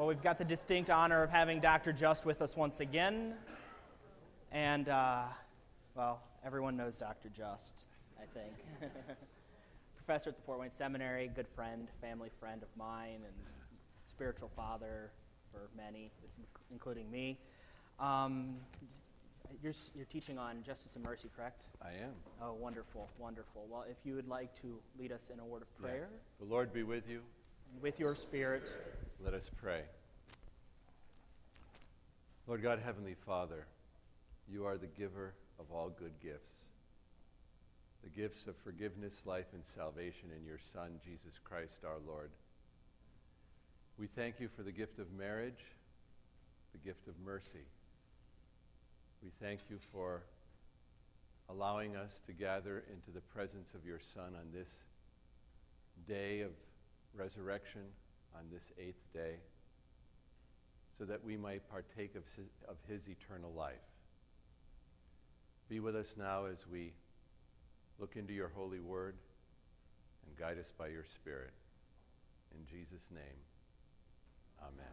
Well, we've got the distinct honor of having Dr. Just with us once again. And, uh, well, everyone knows Dr. Just, I think. Professor at the Fort Wayne Seminary, good friend, family friend of mine, and spiritual father for many, including me. Um, you're, you're teaching on justice and mercy, correct? I am. Oh, wonderful, wonderful. Well, if you would like to lead us in a word of prayer. Yeah. The Lord be with you. With your spirit. Let us pray. Lord God, Heavenly Father, you are the giver of all good gifts. The gifts of forgiveness, life, and salvation in your Son, Jesus Christ our Lord. We thank you for the gift of marriage, the gift of mercy. We thank you for allowing us to gather into the presence of your Son on this day of resurrection, on this eighth day, so that we might partake of his, of his eternal life. Be with us now as we look into your holy word and guide us by your Spirit. In Jesus' name, amen.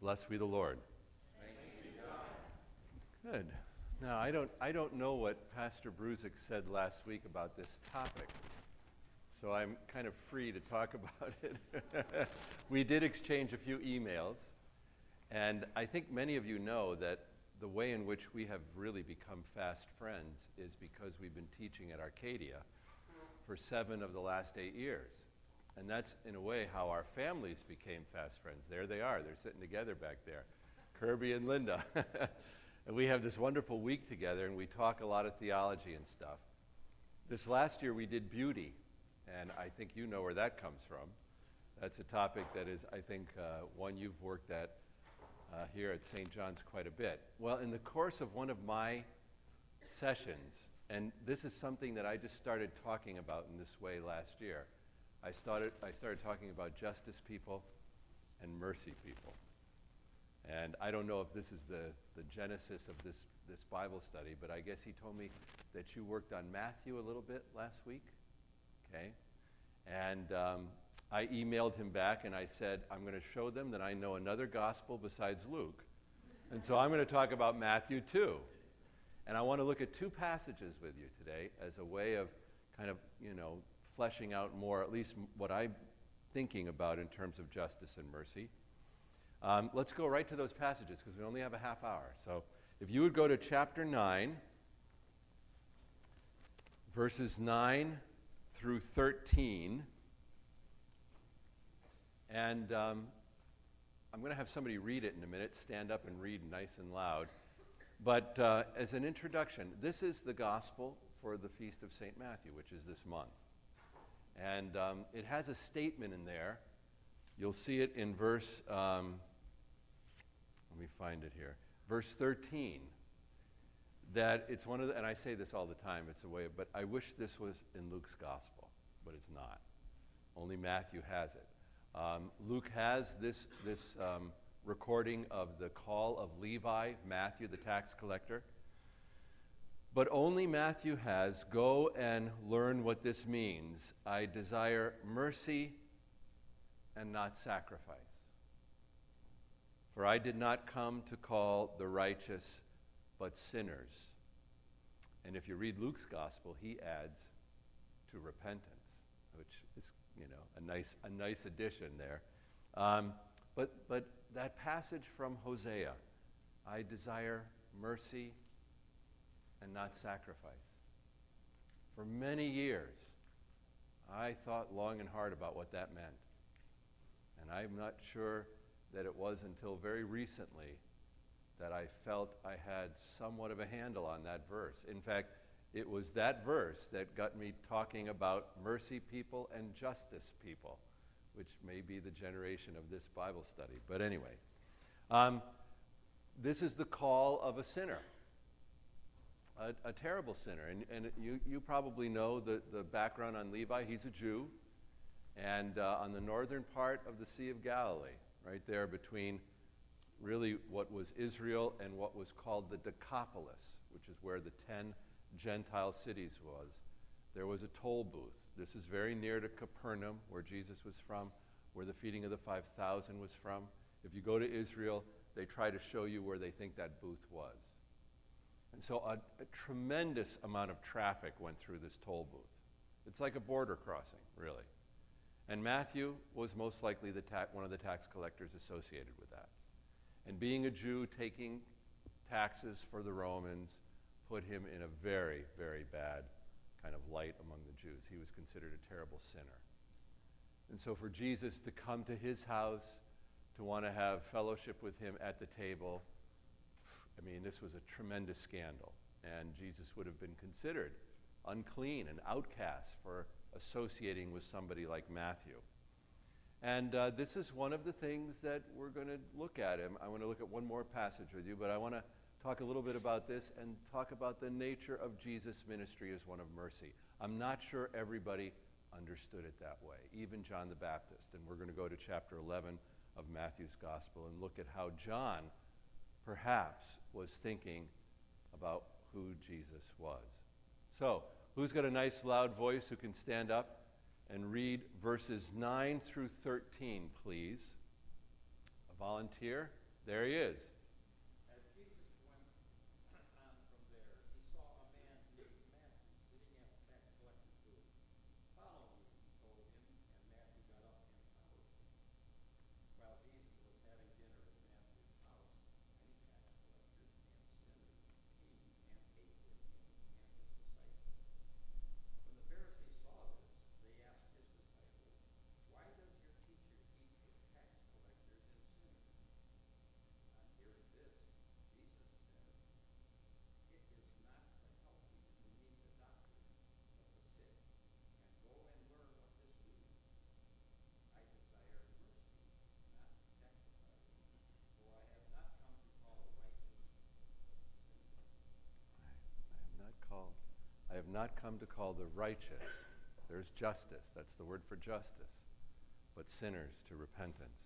Blessed be the Lord. Good. Now, I don't, I don't know what Pastor Bruzik said last week about this topic, so I'm kind of free to talk about it. we did exchange a few emails, and I think many of you know that the way in which we have really become fast friends is because we've been teaching at Arcadia for seven of the last eight years. And that's, in a way, how our families became fast friends. There they are, they're sitting together back there Kirby and Linda. and we have this wonderful week together, and we talk a lot of theology and stuff. This last year, we did beauty, and I think you know where that comes from. That's a topic that is, I think, uh, one you've worked at uh, here at St. John's quite a bit. Well, in the course of one of my sessions, and this is something that I just started talking about in this way last year, I started, I started talking about justice people and mercy people. And I don't know if this is the, the genesis of this, this Bible study, but I guess he told me that you worked on Matthew a little bit last week. Okay? And um, I emailed him back and I said, I'm going to show them that I know another gospel besides Luke. And so I'm going to talk about Matthew too. And I want to look at two passages with you today as a way of kind of, you know, fleshing out more, at least what I'm thinking about in terms of justice and mercy. Um, let's go right to those passages because we only have a half hour. So if you would go to chapter 9, verses 9 through 13. And um, I'm going to have somebody read it in a minute, stand up and read nice and loud. But uh, as an introduction, this is the gospel for the Feast of St. Matthew, which is this month. And um, it has a statement in there. You'll see it in verse, um, let me find it here, verse 13. That it's one of the, and I say this all the time, it's a way, of, but I wish this was in Luke's gospel, but it's not. Only Matthew has it. Um, Luke has this, this um, recording of the call of Levi, Matthew, the tax collector. But only Matthew has go and learn what this means. I desire mercy and not sacrifice. For I did not come to call the righteous, but sinners. And if you read Luke's gospel, he adds to repentance, which is you know, a nice, a nice addition there. Um, but, but that passage from Hosea, I desire mercy and not sacrifice. For many years, I thought long and hard about what that meant. And I'm not sure that it was until very recently that I felt I had somewhat of a handle on that verse. In fact, it was that verse that got me talking about mercy people and justice people, which may be the generation of this Bible study. But anyway, um, this is the call of a sinner, a, a terrible sinner. And, and you, you probably know the, the background on Levi. He's a Jew, and uh, on the northern part of the Sea of Galilee, right there between really what was Israel and what was called the Decapolis, which is where the ten Gentile cities was, there was a toll booth. This is very near to Capernaum, where Jesus was from, where the feeding of the 5,000 was from. If you go to Israel, they try to show you where they think that booth was. And so a, a tremendous amount of traffic went through this toll booth. It's like a border crossing, really. And Matthew was most likely ta- one of the tax collectors associated with that. And being a Jew, taking taxes for the Romans put him in a very, very bad kind of light among the Jews. He was considered a terrible sinner. And so for Jesus to come to his house, to want to have fellowship with him at the table, I mean, this was a tremendous scandal. And Jesus would have been considered unclean and outcast for associating with somebody like Matthew. And uh, this is one of the things that we're going to look at. I want to look at one more passage with you, but I want to talk a little bit about this and talk about the nature of Jesus' ministry as one of mercy. I'm not sure everybody understood it that way, even John the Baptist. And we're going to go to chapter 11 of Matthew's Gospel and look at how John perhaps was thinking about who Jesus was. So, who's got a nice loud voice who can stand up and read verses 9 through 13, please? A volunteer? There he is. Not come to call the righteous, there's justice, that's the word for justice, but sinners to repentance.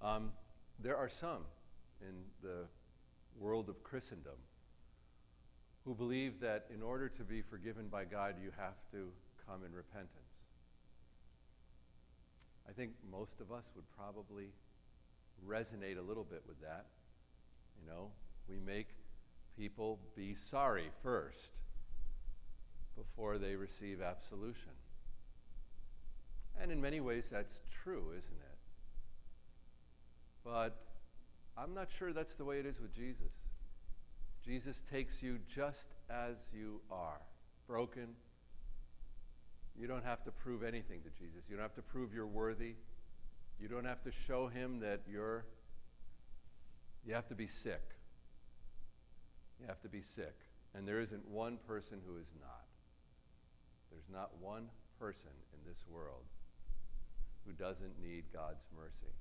Um, there are some in the world of Christendom who believe that in order to be forgiven by God, you have to come in repentance. I think most of us would probably resonate a little bit with that. You know, we make people be sorry first before they receive absolution. And in many ways, that's true, isn't it? But I'm not sure that's the way it is with Jesus. Jesus takes you just as you are, broken. You don't have to prove anything to Jesus. You don't have to prove you're worthy. You don't have to show him that you're. You have to be sick. You have to be sick. And there isn't one person who is not. There's not one person in this world who doesn't need God's mercy.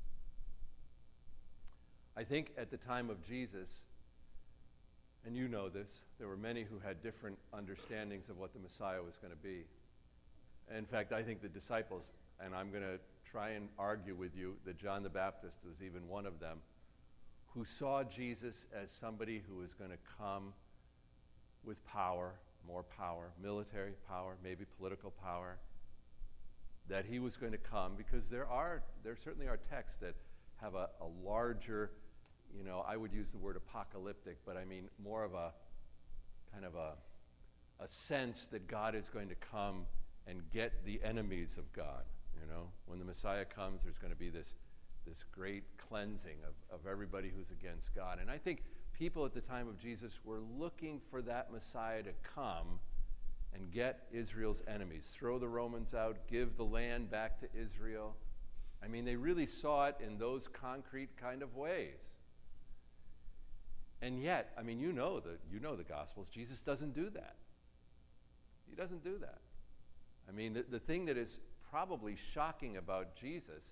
I think at the time of Jesus, and you know this, there were many who had different understandings of what the Messiah was going to be. In fact, I think the disciples, and I'm going to try and argue with you that John the Baptist was even one of them, who saw Jesus as somebody who was going to come with power more power, military power, maybe political power, that he was going to come because there are, there certainly are texts that have a, a larger, you know, I would use the word apocalyptic, but I mean more of a kind of a, a sense that God is going to come and get the enemies of God. You know, when the Messiah comes, there's going to be this, this great cleansing of, of everybody who's against God. And I think people at the time of Jesus were looking for that Messiah to come and get Israel's enemies, throw the Romans out, give the land back to Israel. I mean, they really saw it in those concrete kind of ways. And yet, I mean, you know the, you know the Gospels. Jesus doesn't do that. He doesn't do that. I mean, the, the thing that is probably shocking about Jesus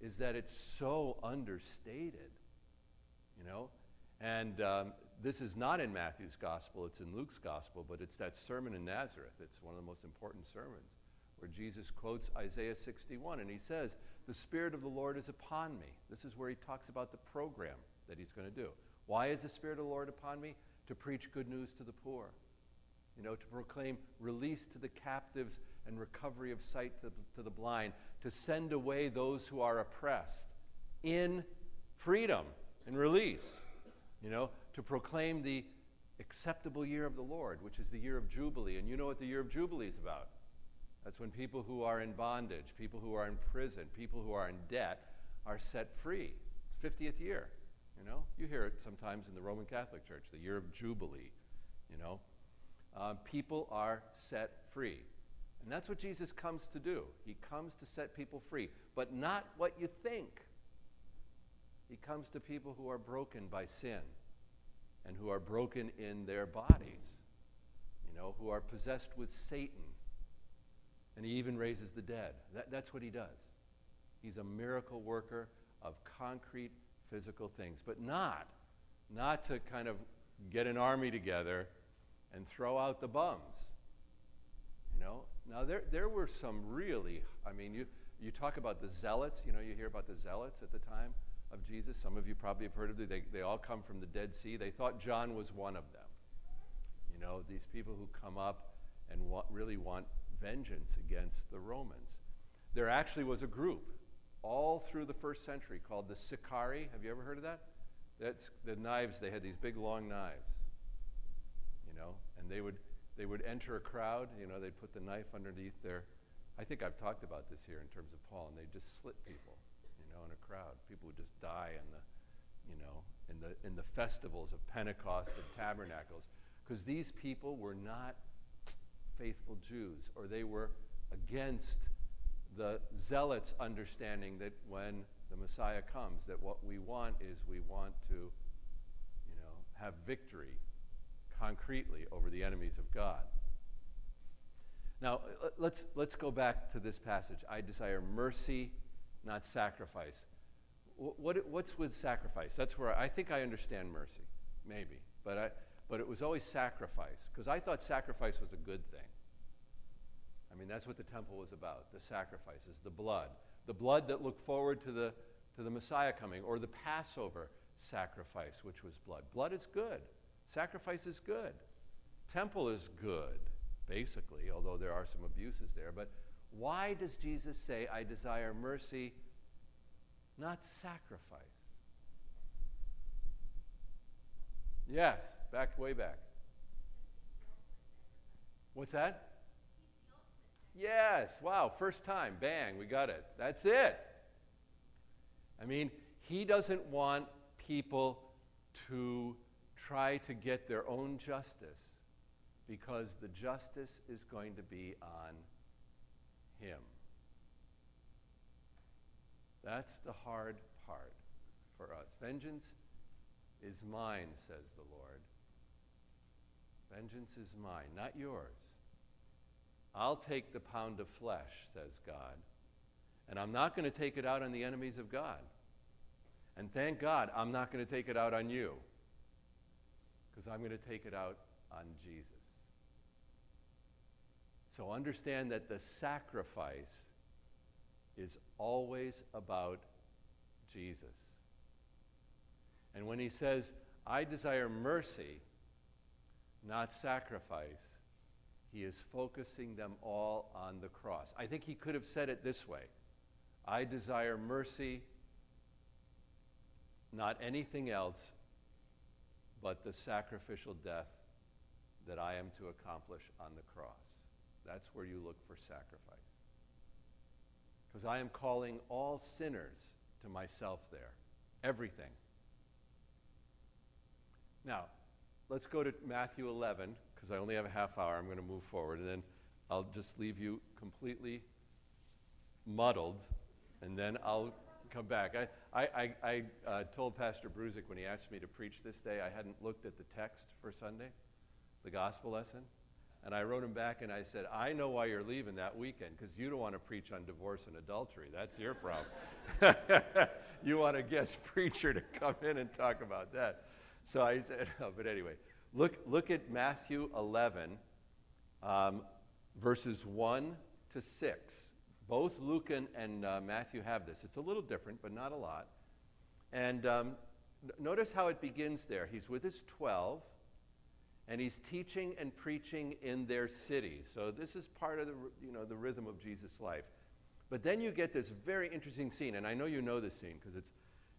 is that it's so understated. You know, and um, this is not in Matthew's gospel, it's in Luke's gospel, but it's that sermon in Nazareth. It's one of the most important sermons where Jesus quotes Isaiah 61 and he says, The Spirit of the Lord is upon me. This is where he talks about the program that he's going to do. Why is the Spirit of the Lord upon me? To preach good news to the poor, you know, to proclaim release to the captives and recovery of sight to, to the blind, to send away those who are oppressed in freedom and release, you know, to proclaim the acceptable year of the Lord, which is the year of Jubilee. And you know what the year of Jubilee is about. That's when people who are in bondage, people who are in prison, people who are in debt are set free. It's 50th year, you know. You hear it sometimes in the Roman Catholic Church, the year of Jubilee, you know. Um, people are set free. And that's what Jesus comes to do. He comes to set people free, but not what you think. He comes to people who are broken by sin and who are broken in their bodies, you know, who are possessed with Satan. And he even raises the dead. That, that's what he does. He's a miracle worker of concrete physical things, but not, not to kind of get an army together and throw out the bums. You know, now there, there were some really, I mean, you, you talk about the zealots, you know, you hear about the zealots at the time of Jesus. Some of you probably have heard of them. They, they all come from the Dead Sea. They thought John was one of them. You know, these people who come up and really want vengeance against the Romans. There actually was a group all through the first century called the Sicarii. Have you ever heard of that? That's the knives, they had these big long knives. You know, and they would they would enter a crowd, you know, they'd put the knife underneath their I think I've talked about this here in terms of Paul, and they just slit people know, in a crowd. People would just die in the, you know, in the, in the festivals of Pentecost and tabernacles, because these people were not faithful Jews, or they were against the zealots' understanding that when the Messiah comes, that what we want is we want to, you know, have victory concretely over the enemies of God. Now, let's, let's go back to this passage. I desire mercy not sacrifice. What, what's with sacrifice? That's where I, I think I understand mercy, maybe, but, I, but it was always sacrifice, because I thought sacrifice was a good thing. I mean, that's what the temple was about the sacrifices, the blood. The blood that looked forward to the, to the Messiah coming, or the Passover sacrifice, which was blood. Blood is good, sacrifice is good. Temple is good, basically, although there are some abuses there, but why does Jesus say, I desire mercy, not sacrifice? Yes, back way back. What's that? Yes, wow, first time, bang, we got it. That's it. I mean, he doesn't want people to try to get their own justice because the justice is going to be on him. That's the hard part for us. Vengeance is mine, says the Lord. Vengeance is mine, not yours. I'll take the pound of flesh, says God, and I'm not going to take it out on the enemies of God. And thank God I'm not going to take it out on you, because I'm going to take it out on Jesus. So understand that the sacrifice is always about Jesus. And when he says, I desire mercy, not sacrifice, he is focusing them all on the cross. I think he could have said it this way I desire mercy, not anything else but the sacrificial death that I am to accomplish on the cross. That's where you look for sacrifice. Because I am calling all sinners to myself there. Everything. Now, let's go to Matthew 11, because I only have a half hour. I'm going to move forward, and then I'll just leave you completely muddled, and then I'll come back. I, I, I uh, told Pastor Bruzik when he asked me to preach this day, I hadn't looked at the text for Sunday, the gospel lesson. And I wrote him back and I said, I know why you're leaving that weekend because you don't want to preach on divorce and adultery. That's your problem. you want a guest preacher to come in and talk about that. So I said, oh, but anyway, look, look at Matthew 11, um, verses 1 to 6. Both Luke and, and uh, Matthew have this. It's a little different, but not a lot. And um, notice how it begins there. He's with his 12 and he's teaching and preaching in their cities. So this is part of the, you know, the rhythm of Jesus' life. But then you get this very interesting scene, and I know you know this scene because it's,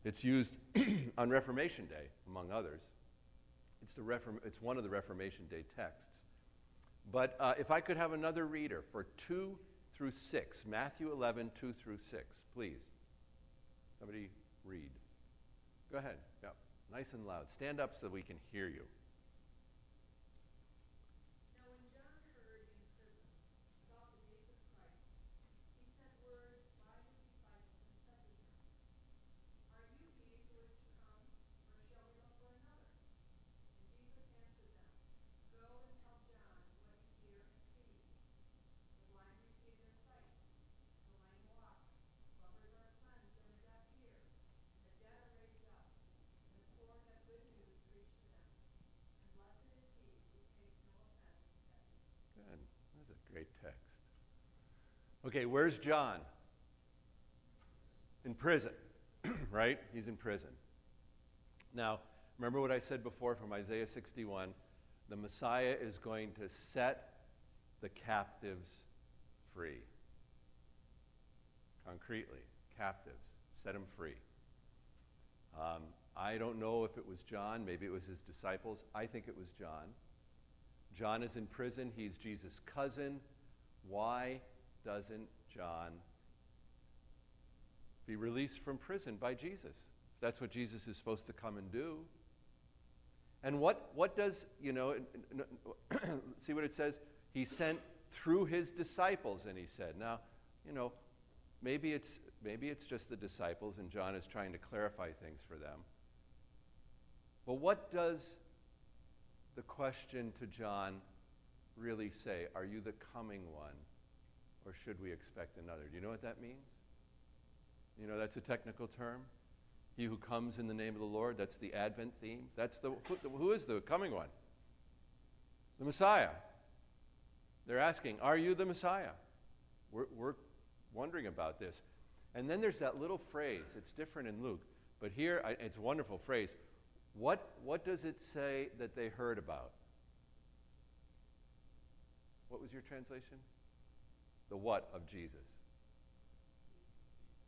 It's used on Reformation Day, among others. It's, the Reform- it's one of the Reformation Day texts. But uh, if I could have another reader for 2 through 6, Matthew 11, 2 through 6, please. Somebody read. Go ahead. Yeah, nice and loud. Stand up so we can hear you. Great text. Okay, where's John? In prison, right? He's in prison. Now, remember what I said before from Isaiah 61? The Messiah is going to set the captives free. Concretely, captives, set them free. Um, I don't know if it was John, maybe it was his disciples. I think it was John. John is in prison. He's Jesus' cousin. Why doesn't John be released from prison by Jesus? That's what Jesus is supposed to come and do. And what, what does, you know, see what it says? He sent through his disciples, and he said, now, you know, maybe it's, maybe it's just the disciples, and John is trying to clarify things for them. But what does the question to John really say, Are you the coming one? Or should we expect another? Do you know what that means? You know, that's a technical term. He who comes in the name of the Lord, that's the Advent theme. That's the, who, who is the coming one? The Messiah. They're asking, Are you the Messiah? We're, we're wondering about this. And then there's that little phrase. It's different in Luke, but here it's a wonderful phrase. What, what does it say that they heard about? What was your translation? The what of Jesus?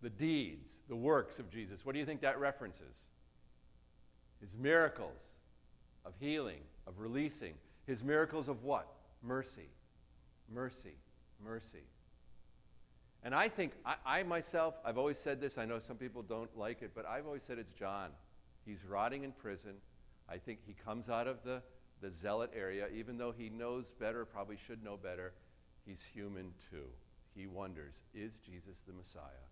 The deeds, the works of Jesus. What do you think that references? His miracles of healing, of releasing. His miracles of what? Mercy. Mercy. Mercy. And I think, I, I, myself, I've always said this, I know some people don't like it, but I've always said it's John. He's rotting in prison. I think he comes out of the, the zealot area, even though he knows better, probably should know better. He's human too. He wonders, is Jesus the Messiah?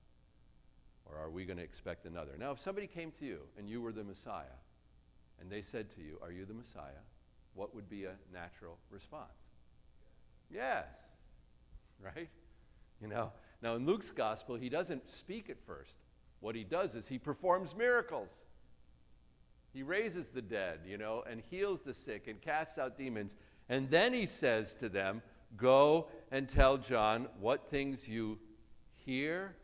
Or are we going to expect another? Now, if somebody came to you and you were the Messiah, and they said to you, Are you the Messiah? What would be a natural response? Yes. Right? You know, now in Luke's gospel, he doesn't speak at first. What he does is he performs miracles. He raises the dead, you know, and heals the sick and casts out demons. And then he says to them, Go and tell John what things you hear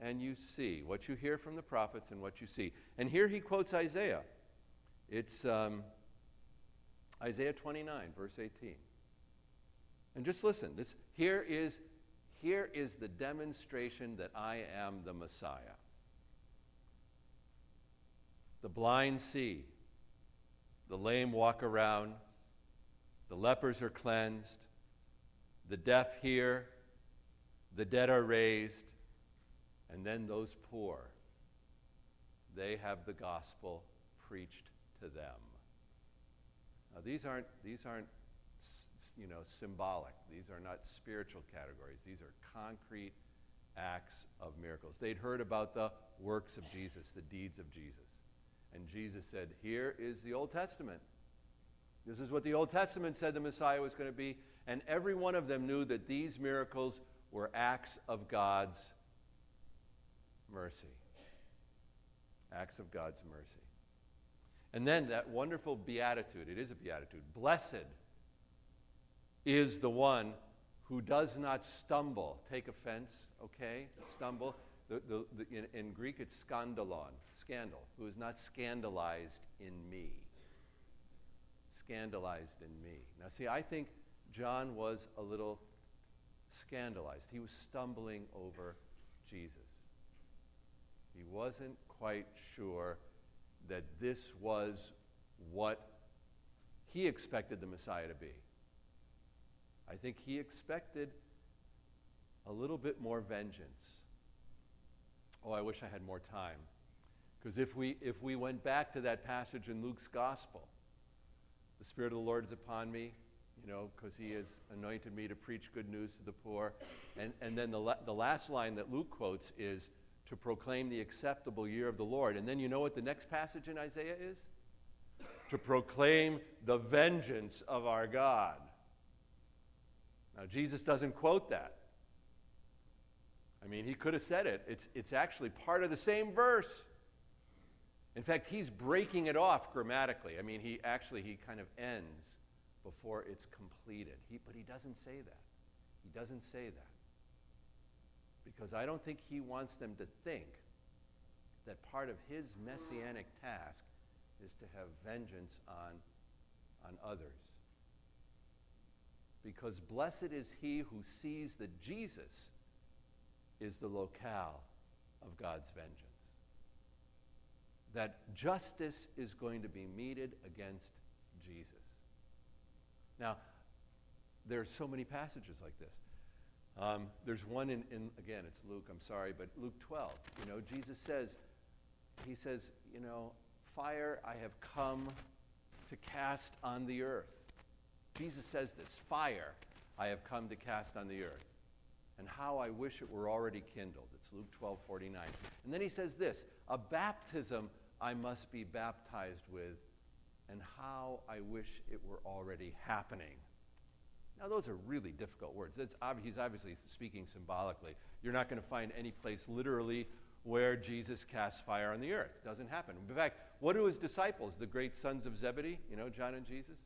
and you see, what you hear from the prophets and what you see. And here he quotes Isaiah. It's um, Isaiah 29, verse 18. And just listen. This, here, is, here is the demonstration that I am the Messiah. The blind see, the lame walk around, the lepers are cleansed, the deaf hear, the dead are raised, and then those poor, they have the gospel preached to them. Now, these aren't, these aren't you know, symbolic. These are not spiritual categories. These are concrete acts of miracles. They'd heard about the works of Jesus, the deeds of Jesus. And Jesus said, Here is the Old Testament. This is what the Old Testament said the Messiah was going to be. And every one of them knew that these miracles were acts of God's mercy. Acts of God's mercy. And then that wonderful beatitude it is a beatitude. Blessed is the one who does not stumble. Take offense, okay? Stumble. The, the, the, in, in Greek, it's skandalon scandal, who is not scandalized in me. Scandalized in me. Now, see, I think John was a little scandalized. He was stumbling over Jesus. He wasn't quite sure that this was what he expected the Messiah to be. I think he expected a little bit more vengeance. Oh, I wish I had more time. Because if we, if we went back to that passage in Luke's gospel, the Spirit of the Lord is upon me, you know, because he has anointed me to preach good news to the poor. And, and then the, la- the last line that Luke quotes is to proclaim the acceptable year of the Lord. And then you know what the next passage in Isaiah is? to proclaim the vengeance of our God. Now, Jesus doesn't quote that. I mean, he could have said it. It's, it's actually part of the same verse. In fact, he's breaking it off grammatically. I mean, he actually he kind of ends before it's completed. He, but he doesn't say that. He doesn't say that. Because I don't think he wants them to think that part of his messianic task is to have vengeance on, on others. Because blessed is he who sees that Jesus is the locale of God's vengeance. That justice is going to be meted against Jesus. Now, there's so many passages like this. Um, there's one in, in, again, it's Luke, I'm sorry, but Luke 12. You know, Jesus says, He says, you know, fire I have come to cast on the earth. Jesus says this fire I have come to cast on the earth. And how I wish it were already kindled. It's Luke 12 49. And then he says this a baptism I must be baptized with, and how I wish it were already happening. Now, those are really difficult words. Ob- he's obviously speaking symbolically. You're not going to find any place literally where Jesus casts fire on the earth. It doesn't happen. In fact, what do his disciples, the great sons of Zebedee, you know, John and Jesus,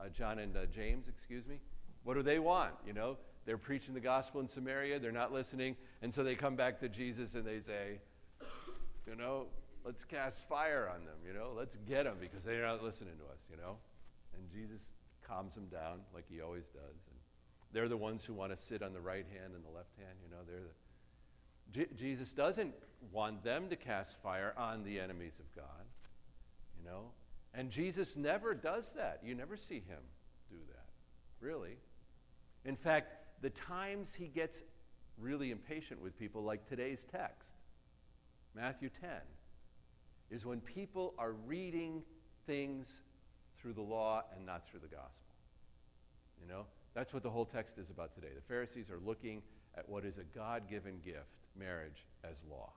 uh, John and uh, James, excuse me, what do they want? You know, they're preaching the gospel in Samaria, they're not listening, and so they come back to Jesus and they say, you know, let's cast fire on them, you know, let's get them because they're not listening to us, you know. And Jesus calms them down like he always does. And they're the ones who want to sit on the right hand and the left hand, you know, they're the J- Jesus doesn't want them to cast fire on the enemies of God, you know. And Jesus never does that. You never see him do that, really. In fact, the times he gets really impatient with people, like today's text, Matthew 10, is when people are reading things through the law and not through the gospel. You know, that's what the whole text is about today. The Pharisees are looking at what is a God given gift marriage as law.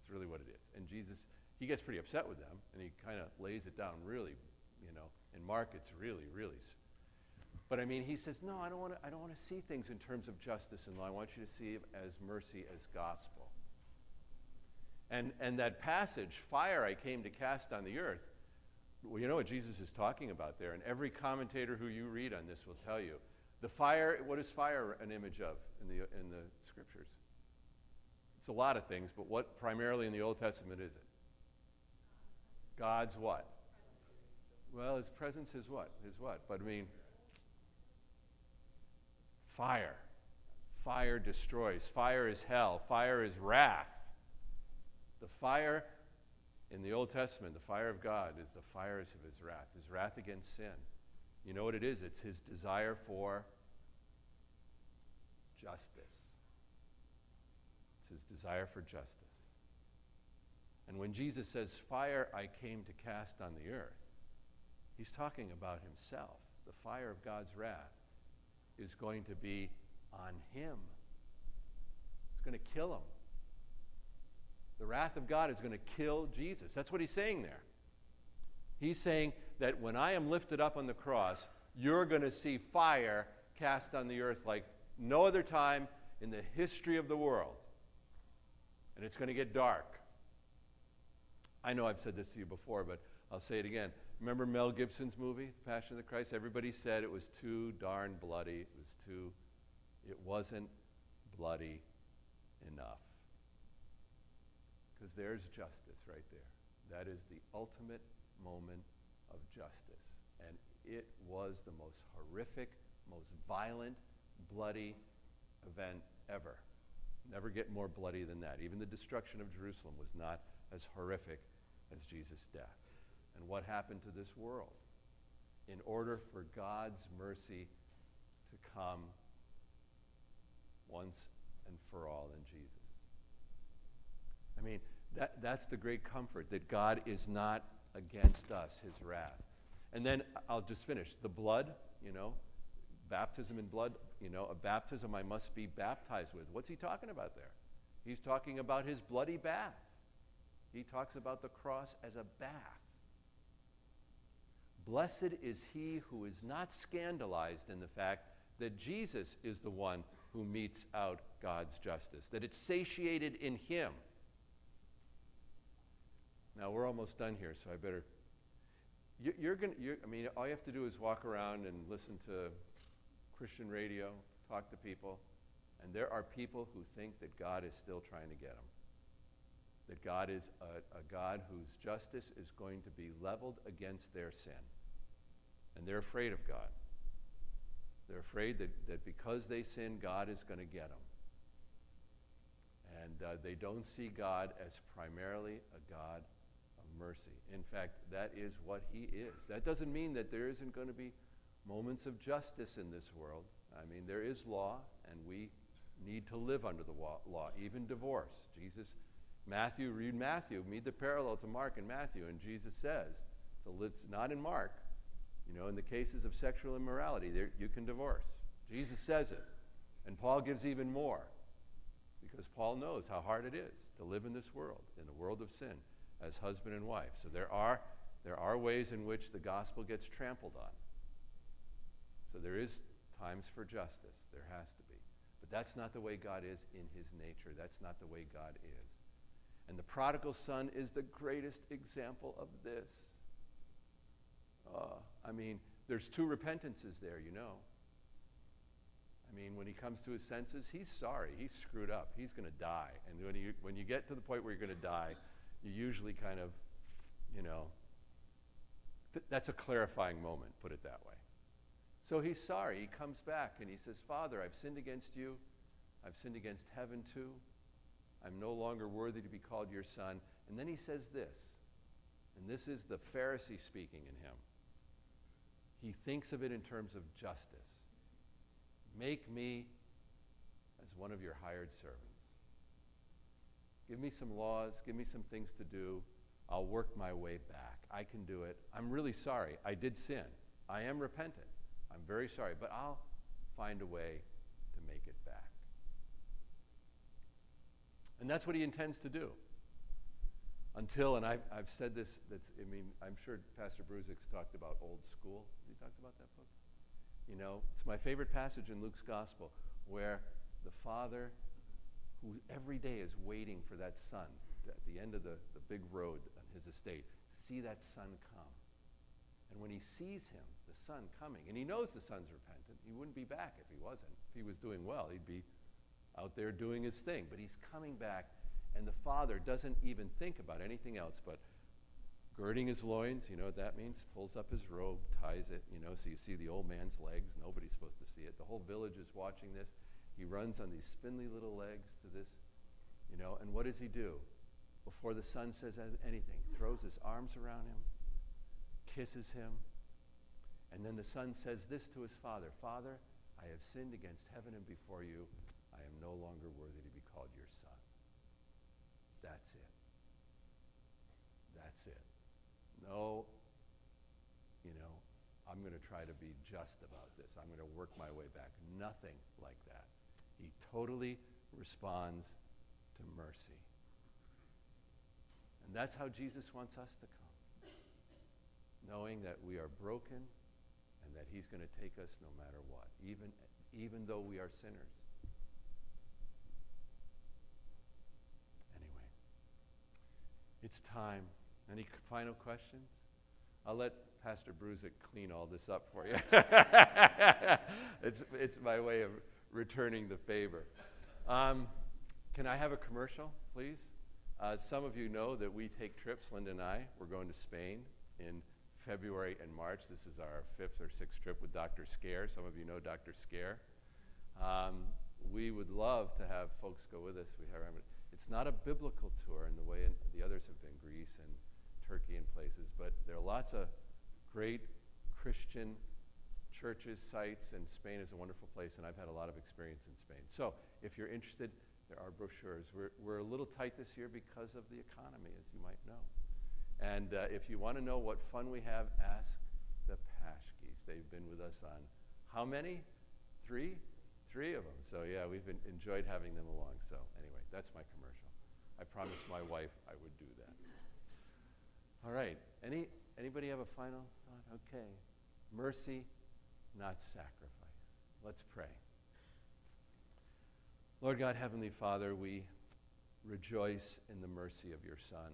It's really what it is. And Jesus, he gets pretty upset with them, and he kind of lays it down really, you know. In Mark, it's really, really. But I mean, he says, no, I don't want to. I don't want to see things in terms of justice and law. I want you to see it as mercy, as gospel. And and that passage, fire I came to cast on the earth. Well, you know what Jesus is talking about there, and every commentator who you read on this will tell you. The fire, what is fire an image of in the, in the scriptures? It's a lot of things, but what primarily in the Old Testament is it? God's what? Well, his presence is what? Is what? But I mean, fire. Fire destroys. Fire is hell. Fire is wrath. The fire in the Old Testament, the fire of God, is the fires of his wrath, his wrath against sin. You know what it is? It's his desire for justice It's his desire for justice. And when Jesus says, Fire I came to cast on the earth, he's talking about himself. The fire of God's wrath is going to be on him, it's going to kill him. The wrath of God is going to kill Jesus. That's what he's saying there. He's saying that when I am lifted up on the cross, you're going to see fire cast on the earth like no other time in the history of the world and it's going to get dark. I know I've said this to you before, but I'll say it again. Remember Mel Gibson's movie, The Passion of the Christ? Everybody said it was too darn bloody. It was too, it wasn't bloody enough. Because there's justice right there. That is the ultimate moment of justice. And it was the most horrific, most violent, bloody event ever. never get more bloody than that. Even the destruction of Jerusalem was not as horrific as Jesus' death. And what happened to this world? In order for God's mercy to come once and for all in Jesus. I mean, that, that's the great comfort that God is not against us, his wrath. And then I'll just finish. The blood, you know, baptism in blood, you know, a baptism I must be baptized with. What's he talking about there? He's talking about his bloody bath. He talks about the cross as a bath. Blessed is he who is not scandalized in the fact that Jesus is the one who metes out God's justice, that it's satiated in him. Now, we're almost done here, so I better. You, are going to, I mean, all you have to do is walk around and listen to Christian radio, talk to people, and there are people who think that God is still trying to get them. That God is a, a God whose justice is going to be leveled against their sin. And they're afraid of God. They're afraid that, that because they sin, God is going to get them. And uh, they don't see God as primarily a God mercy. In fact, that is what He is. That doesn't mean that there isn't going to be moments of justice in this world. I mean, there is law, and we need to live under the law, even divorce. Jesus, Matthew, read Matthew, meet the parallel to Mark and Matthew, and Jesus says, so it's not in Mark, you know, in the cases of sexual immorality, there, you can divorce. Jesus says it. And Paul gives even more because Paul knows how hard it is to live in this world, in the world of sin, as husband and wife. So there are, there are ways in which the gospel gets trampled on. So there is times for justice. There has to be. But that's not the way God is in his nature. That's not the way God is. And the prodigal son is the greatest example of this. Uh, I mean, there's two repentances there, you know. I mean, when he comes to his senses, he's sorry. He's screwed up. He's going to die. And when you, when you get to the point where you're going to die, you usually kind of, you know, th- that's a clarifying moment, put it that way. So he's sorry. He comes back and he says, Father, I've sinned against you. I've sinned against heaven too. I'm no longer worthy to be called your son. And then he says this, and this is the Pharisee speaking in him. He thinks of it in terms of justice. Make me as one of your hired servants. Give me some laws, give me some things to do. I'll work my way back. I can do it. I'm really sorry. I did sin. I am repentant. I'm very sorry, but I'll find a way to make it back. And that's what he intends to do until, and I've, I've said this, that's, I mean, I'm sure Pastor Bruzik's talked about old school. He talked about that book? You know, it's my favorite passage in Luke's gospel where the father, who every day is waiting for that son at the end of the, the big road on his estate, to see that son come. And when he sees him, the son coming, and he knows the son's repentant, he wouldn't be back if he wasn't. If he was doing well, he'd be out there doing his thing. But he's coming back and the father doesn't even think about anything else but girding his loins, you know what that means? Pulls up his robe, ties it, you know, so you see the old man's legs. Nobody's supposed to see it. The whole village is watching this. He runs on these spindly little legs to this, you know, and what does he do? Before the son says anything, throws his arms around him, kisses him, and then the son says this to his father Father, I have sinned against heaven and before you. I am no longer worthy to be called your son. That's it. That's it. No, you know, I'm going to try to be just about this. I'm going to work my way back. Nothing like that. He totally responds to mercy. And that's how Jesus wants us to come. Knowing that we are broken and that he's going to take us no matter what, even, even though we are sinners. Anyway, it's time. Any final questions? I'll let Pastor Bruzik clean all this up for you. it's, it's my way of returning the favor. Um, can I have a commercial, please? Uh, some of you know that we take trips, Linda and I. We're going to Spain in February and March. This is our fifth or sixth trip with Dr. Scaer. Some of you know Dr. Scaer. Um, we would love to have folks go with us. We have, it's not a biblical tour in the way in, the others have been Greece and Turkey and places, but there are lots of great Christian churches, sites, and Spain is a wonderful place, and I've had a lot of experience in Spain. So if you're interested, there are brochures. We're, we're a little tight this year because of the economy, as you might know. And uh, if you want to know what fun we have, ask the Pashkis. They've been with us on how many? Three? Three of them. So yeah, we've been, enjoyed having them along. So anyway, that's my commercial. I promised my wife I would do that. All right. Any anybody have a final thought? Okay. Mercy, not sacrifice. Let's pray. Lord God, Heavenly Father, we rejoice in the mercy of your Son,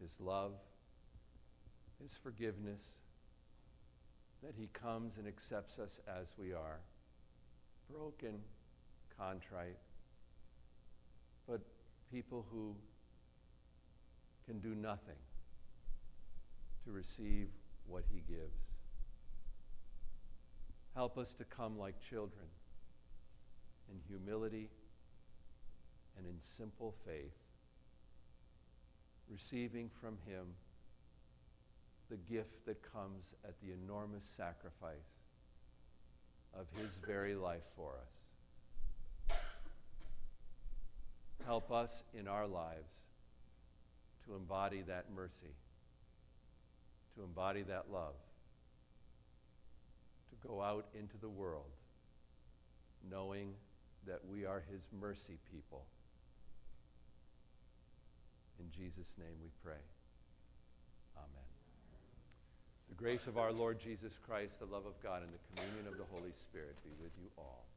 his love, his forgiveness, that he comes and accepts us as we are broken, contrite, but people who can do nothing to receive what he gives. Help us to come like children in humility and in simple faith, receiving from him the gift that comes at the enormous sacrifice of his very life for us. Help us in our lives to embody that mercy, to embody that love, to go out into the world knowing that we are his mercy people. In Jesus' name we pray. Amen. The grace of our Lord Jesus Christ, the love of God, and the communion of the Holy Spirit be with you all.